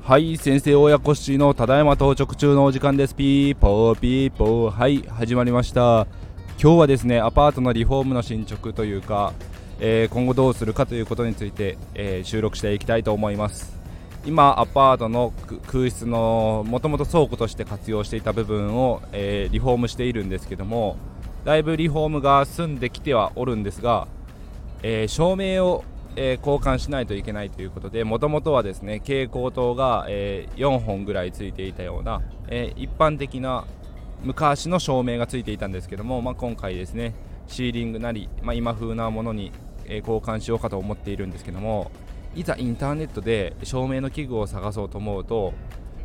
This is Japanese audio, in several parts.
はい先生親子しのただいま到着中のお時間です。ピーポーピーポー。はい始まりました。今日はですねアパートのリフォームの進捗というか、えー、今後どうするかということについて、えー、収録していきたいと思います。今アパートの空室のもともと倉庫として活用していた部分を、えー、リフォームしているんですけどもだいぶリフォームが済んできてはおるんですが、え照明をえー、交換しないといけないということでもともとはですね蛍光灯が、えー、4本ぐらいついていたような、え、一般的な昔の照明がついていたんですけども、まあ、今回ですねシーリングなり、まあ、今風なものに、え交換しようかと思っているんですけどもいざインターネットで照明の器具を探そうと思うと、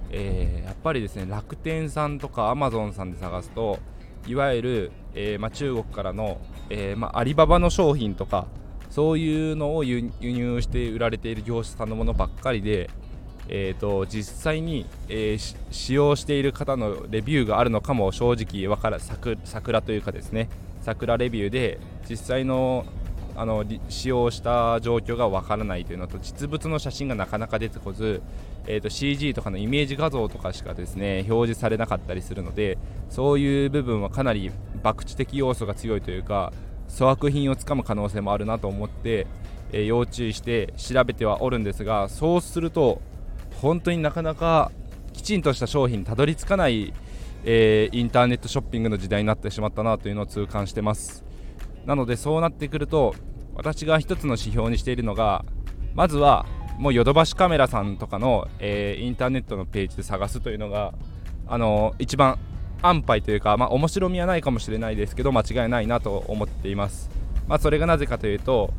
えやっぱりですね楽天さんとかアマゾンさんで探すといわゆる、えま、中国からの、えま、アリババの商品とかそういうのを輸入して売られている業者さんのものばっかりで、えーと、実際に、えー、使用している方のレビューがあるのかも正直わから桜というかですね。桜レビューで実際のあの使用した状況がわからないというのと実物の写真がなかなか出てこず、えーと CG とかのイメージ画像とかしかですね表示されなかったりするのでそういう部分はかなり博打的要素が強いというか粗悪品をつかむ可能性もあるなと思って、えー、要注意して調べてはおるんですがそうすると本当になかなかきちんとした商品にたどり着かない、えー、インターネットショッピングの時代になってしまったなというのを痛感してます。なのでそうなってくると私が一つの指標にしているのがまずはもうヨドバシカメラさんとかの、えー、インターネットのページで探すというのがあのー、一番安牌というか、まあ、面白みはないかもしれないですけど間違いないなと思っています、まあ、それがなぜかというと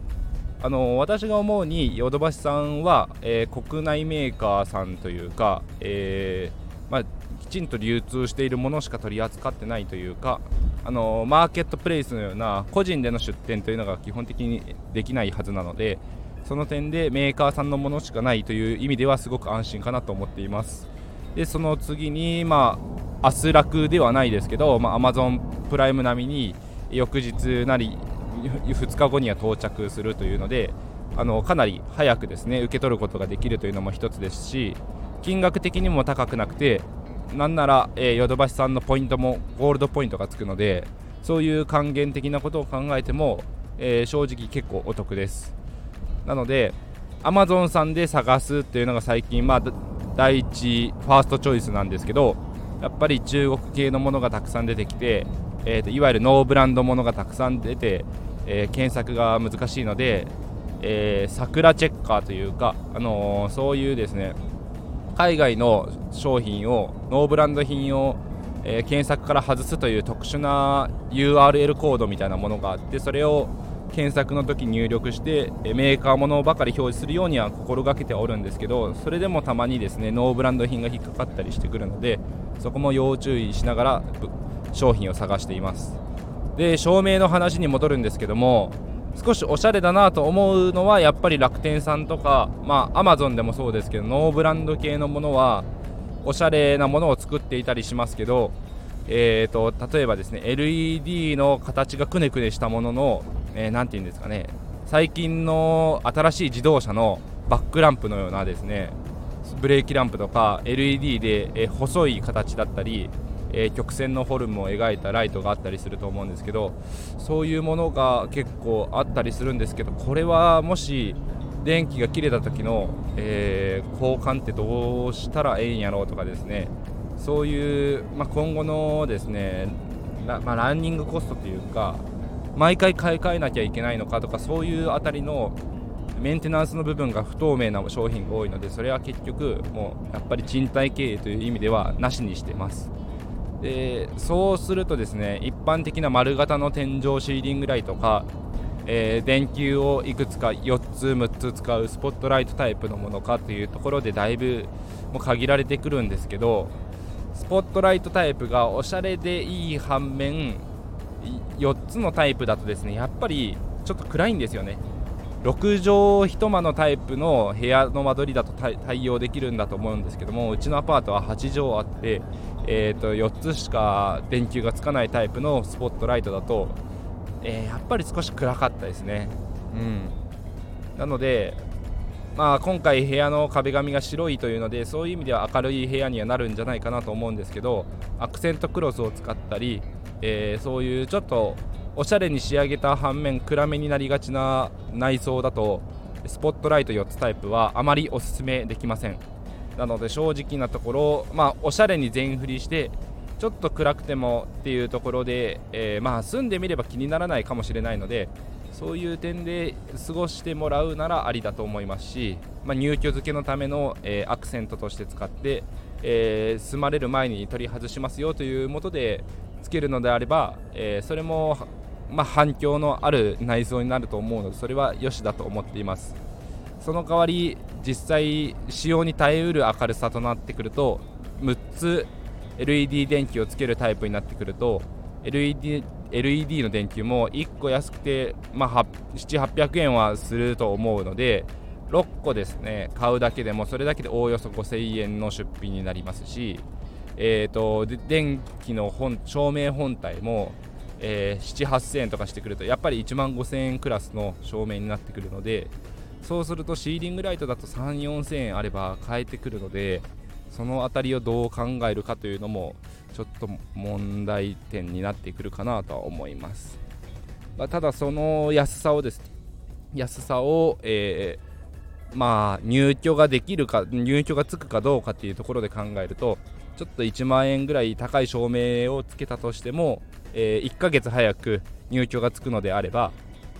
あの私が思うにヨドバシさんは、えー、国内メーカーさんというか、えー、まあ、きちんと流通しているものしか取り扱ってないというかあのマーケットプレイスのような個人での出店というのが基本的にできないはずなのでその点でメーカーさんのものしかないという意味ではすごく安心かなと思っています。でその次にまあ明日楽ではないですけど、まあ、Amazon プライム並みに翌日なり2日後には到着するというのであのかなり早くですね受け取ることができるというのも一つですし金額的にも高くなくてなんなら、えー、ヨドバシさんのポイントもゴールドポイントがつくのでそういう還元的なことを考えても、えー、正直結構お得です。なので Amazon さんで探すっていうのが最近、まあ、第一ファーストチョイスなんですけどやっぱり中国系のものがたくさん出てきて、えーと、いわゆるノーブランドものがたくさん出て、えー、検索が難しいので、えー、桜チェッカーというか、あのー、そういうですね海外の商品をノーブランド品を、え検索から外すという特殊な URL コードみたいなものがあってそれを検索の時入力してメーカーものばかり表示するようには心がけておるんですけどそれでもたまにですねノーブランド品が引っかかったりしてくるのでそこも要注意しながら商品を探しています。で照明の話に戻るんですけども少しおしゃれだなと思うのはやっぱり楽天さんとかまあアマゾンでもそうですけどノーブランド系のものはおしゃれなものを作っていたりしますけどえーと、例えばですね LED の形がくねくねしたものの何、えー、て言うんですかね最近の新しい自動車のバックランプのようなですねブレーキランプとか LED で、え、細い形だったり、え、曲線のフォルムを描いたライトがあったりすると思うんですけどそういうものが結構あったりするんですけどこれはもし電気が切れた時の、え交換ってどうしたらええんやろうとかですね。そういう、まあ、今後のですねラ,、まあ、ランニングコストというか毎回買い替えなきゃいけないのかとかそういうあたりのメンテナンスの部分が不透明な商品が多いのでそれは結局もうやっぱり賃貸経営という意味ではなしにしてます。でそうするとですね一般的な丸型の天井シーリングライトか、えー、電球をいくつか4つ6つ使うスポットライトタイプのものかというところでだいぶもう限られてくるんですけどスポットライトタイプがおしゃれでいい反面4つのタイプだとですねやっぱりちょっと暗いんですよね。6畳一間のタイプの部屋の間取りだと対応できるんだと思うんですけどもうちのアパートは8畳あって、えー、と4つしか電球がつかないタイプのスポットライトだと、えー、やっぱり少し暗かったですね。うん。なのでまあ今回部屋の壁紙が白いというのでそういう意味では明るい部屋にはなるんじゃないかなと思うんですけどアクセントクロスを使ったり、えー、そういうちょっとおしゃれに仕上げた反面暗めになりがちな内装だとスポットライト4つタイプはあまりおすすめできません。なので正直なところ、まあ、おしゃれに全振りしてちょっと暗くてもっていうところで、えー、まあ住んでみれば気にならないかもしれないのでそういう点で過ごしてもらうならありだと思いますし、まあ、入居付けのための、えー、アクセントとして使って、えー、住まれる前に取り外しますよというもとでつけるのであれば、えー、それもまあ、反響のある内装になると思うのでそれは良しだと思っています。その代わり実際使用に耐えうる明るさとなってくると6つ LED 電球をつけるタイプになってくると LED, LED の電球も1個安くて、まあ、7800円はすると思うので6個ですね買うだけでもそれだけでおおよそ5000円の出費になりますし、えーと、電気の本照明本体もえー、7、8000円とかしてくるとやっぱり1万5000円クラスの照明になってくるのでそうするとシーリングライトだと3、4000円あれば変えてくるのでその辺りをどう考えるかというのもちょっと問題点になってくるかなとは思います、まあ、ただその安さをです安さを、えー、まあ入居ができるか入居がつくかどうかっていうところで考えるとちょっと1万円ぐらい高い照明をつけたとしてもえー、1ヶ月早く入居がつくのであれば、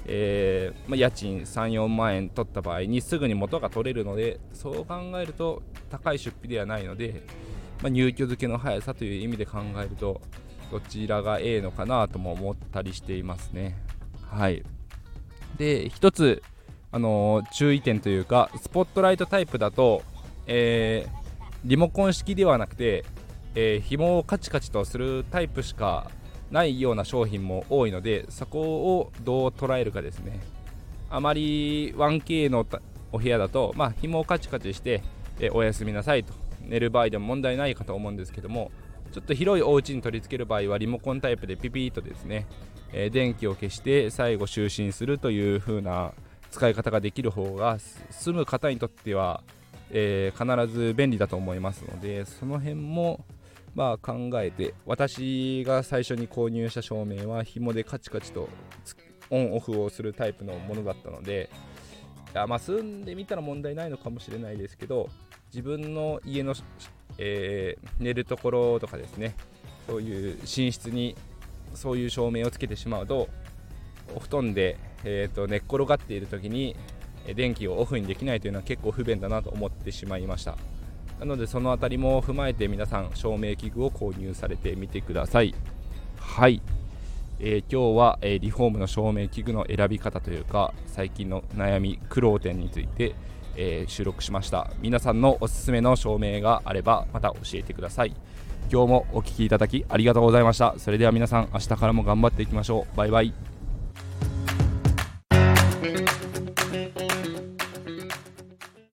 えー、まあ、家賃3、4万円取った場合にすぐに元が取れるのでそう考えると高い出費ではないので、まあ、入居付けの速さという意味で考えるとどちらがええのかなとも思ったりしていますね。はいで1つ、あのー、注意点というかスポットライトタイプだと、えー、リモコン式ではなくて、えー、紐をカチカチとするタイプしかないような商品も多いのでそこをどう捉えるかですね。あまり 1K のお部屋だと、まあ、紐をカチカチしてえおやすみなさいと。寝る場合でも問題ないかと思うんですけどもちょっと広いお家に取り付ける場合はリモコンタイプでピピーとですね、えー、電気を消して最後就寝するという風な使い方ができる方が住む方にとっては、えー、必ず便利だと思いますのでその辺もまあ考えて私が最初に購入した照明は紐でカチカチとオンオフをするタイプのものだったのでいやまあ住んでみたら問題ないのかもしれないですけど自分の家の、えー、寝るところとかですねそういう寝室にそういう照明をつけてしまうとお布団で、えーと、寝っ転がっている時に電気をオフにできないというのは結構不便だなと思ってしまいました。なのでその辺りも踏まえて皆さん照明器具を購入されてみてください。はい、えー、今日は、えー、リフォームの照明器具の選び方というか最近の悩み苦労点について、えー、収録しました。皆さんのおすすめの照明があればまた教えてください。今日もお聴きいただきありがとうございました。それでは皆さん明日からも頑張っていきましょう。バイバイ。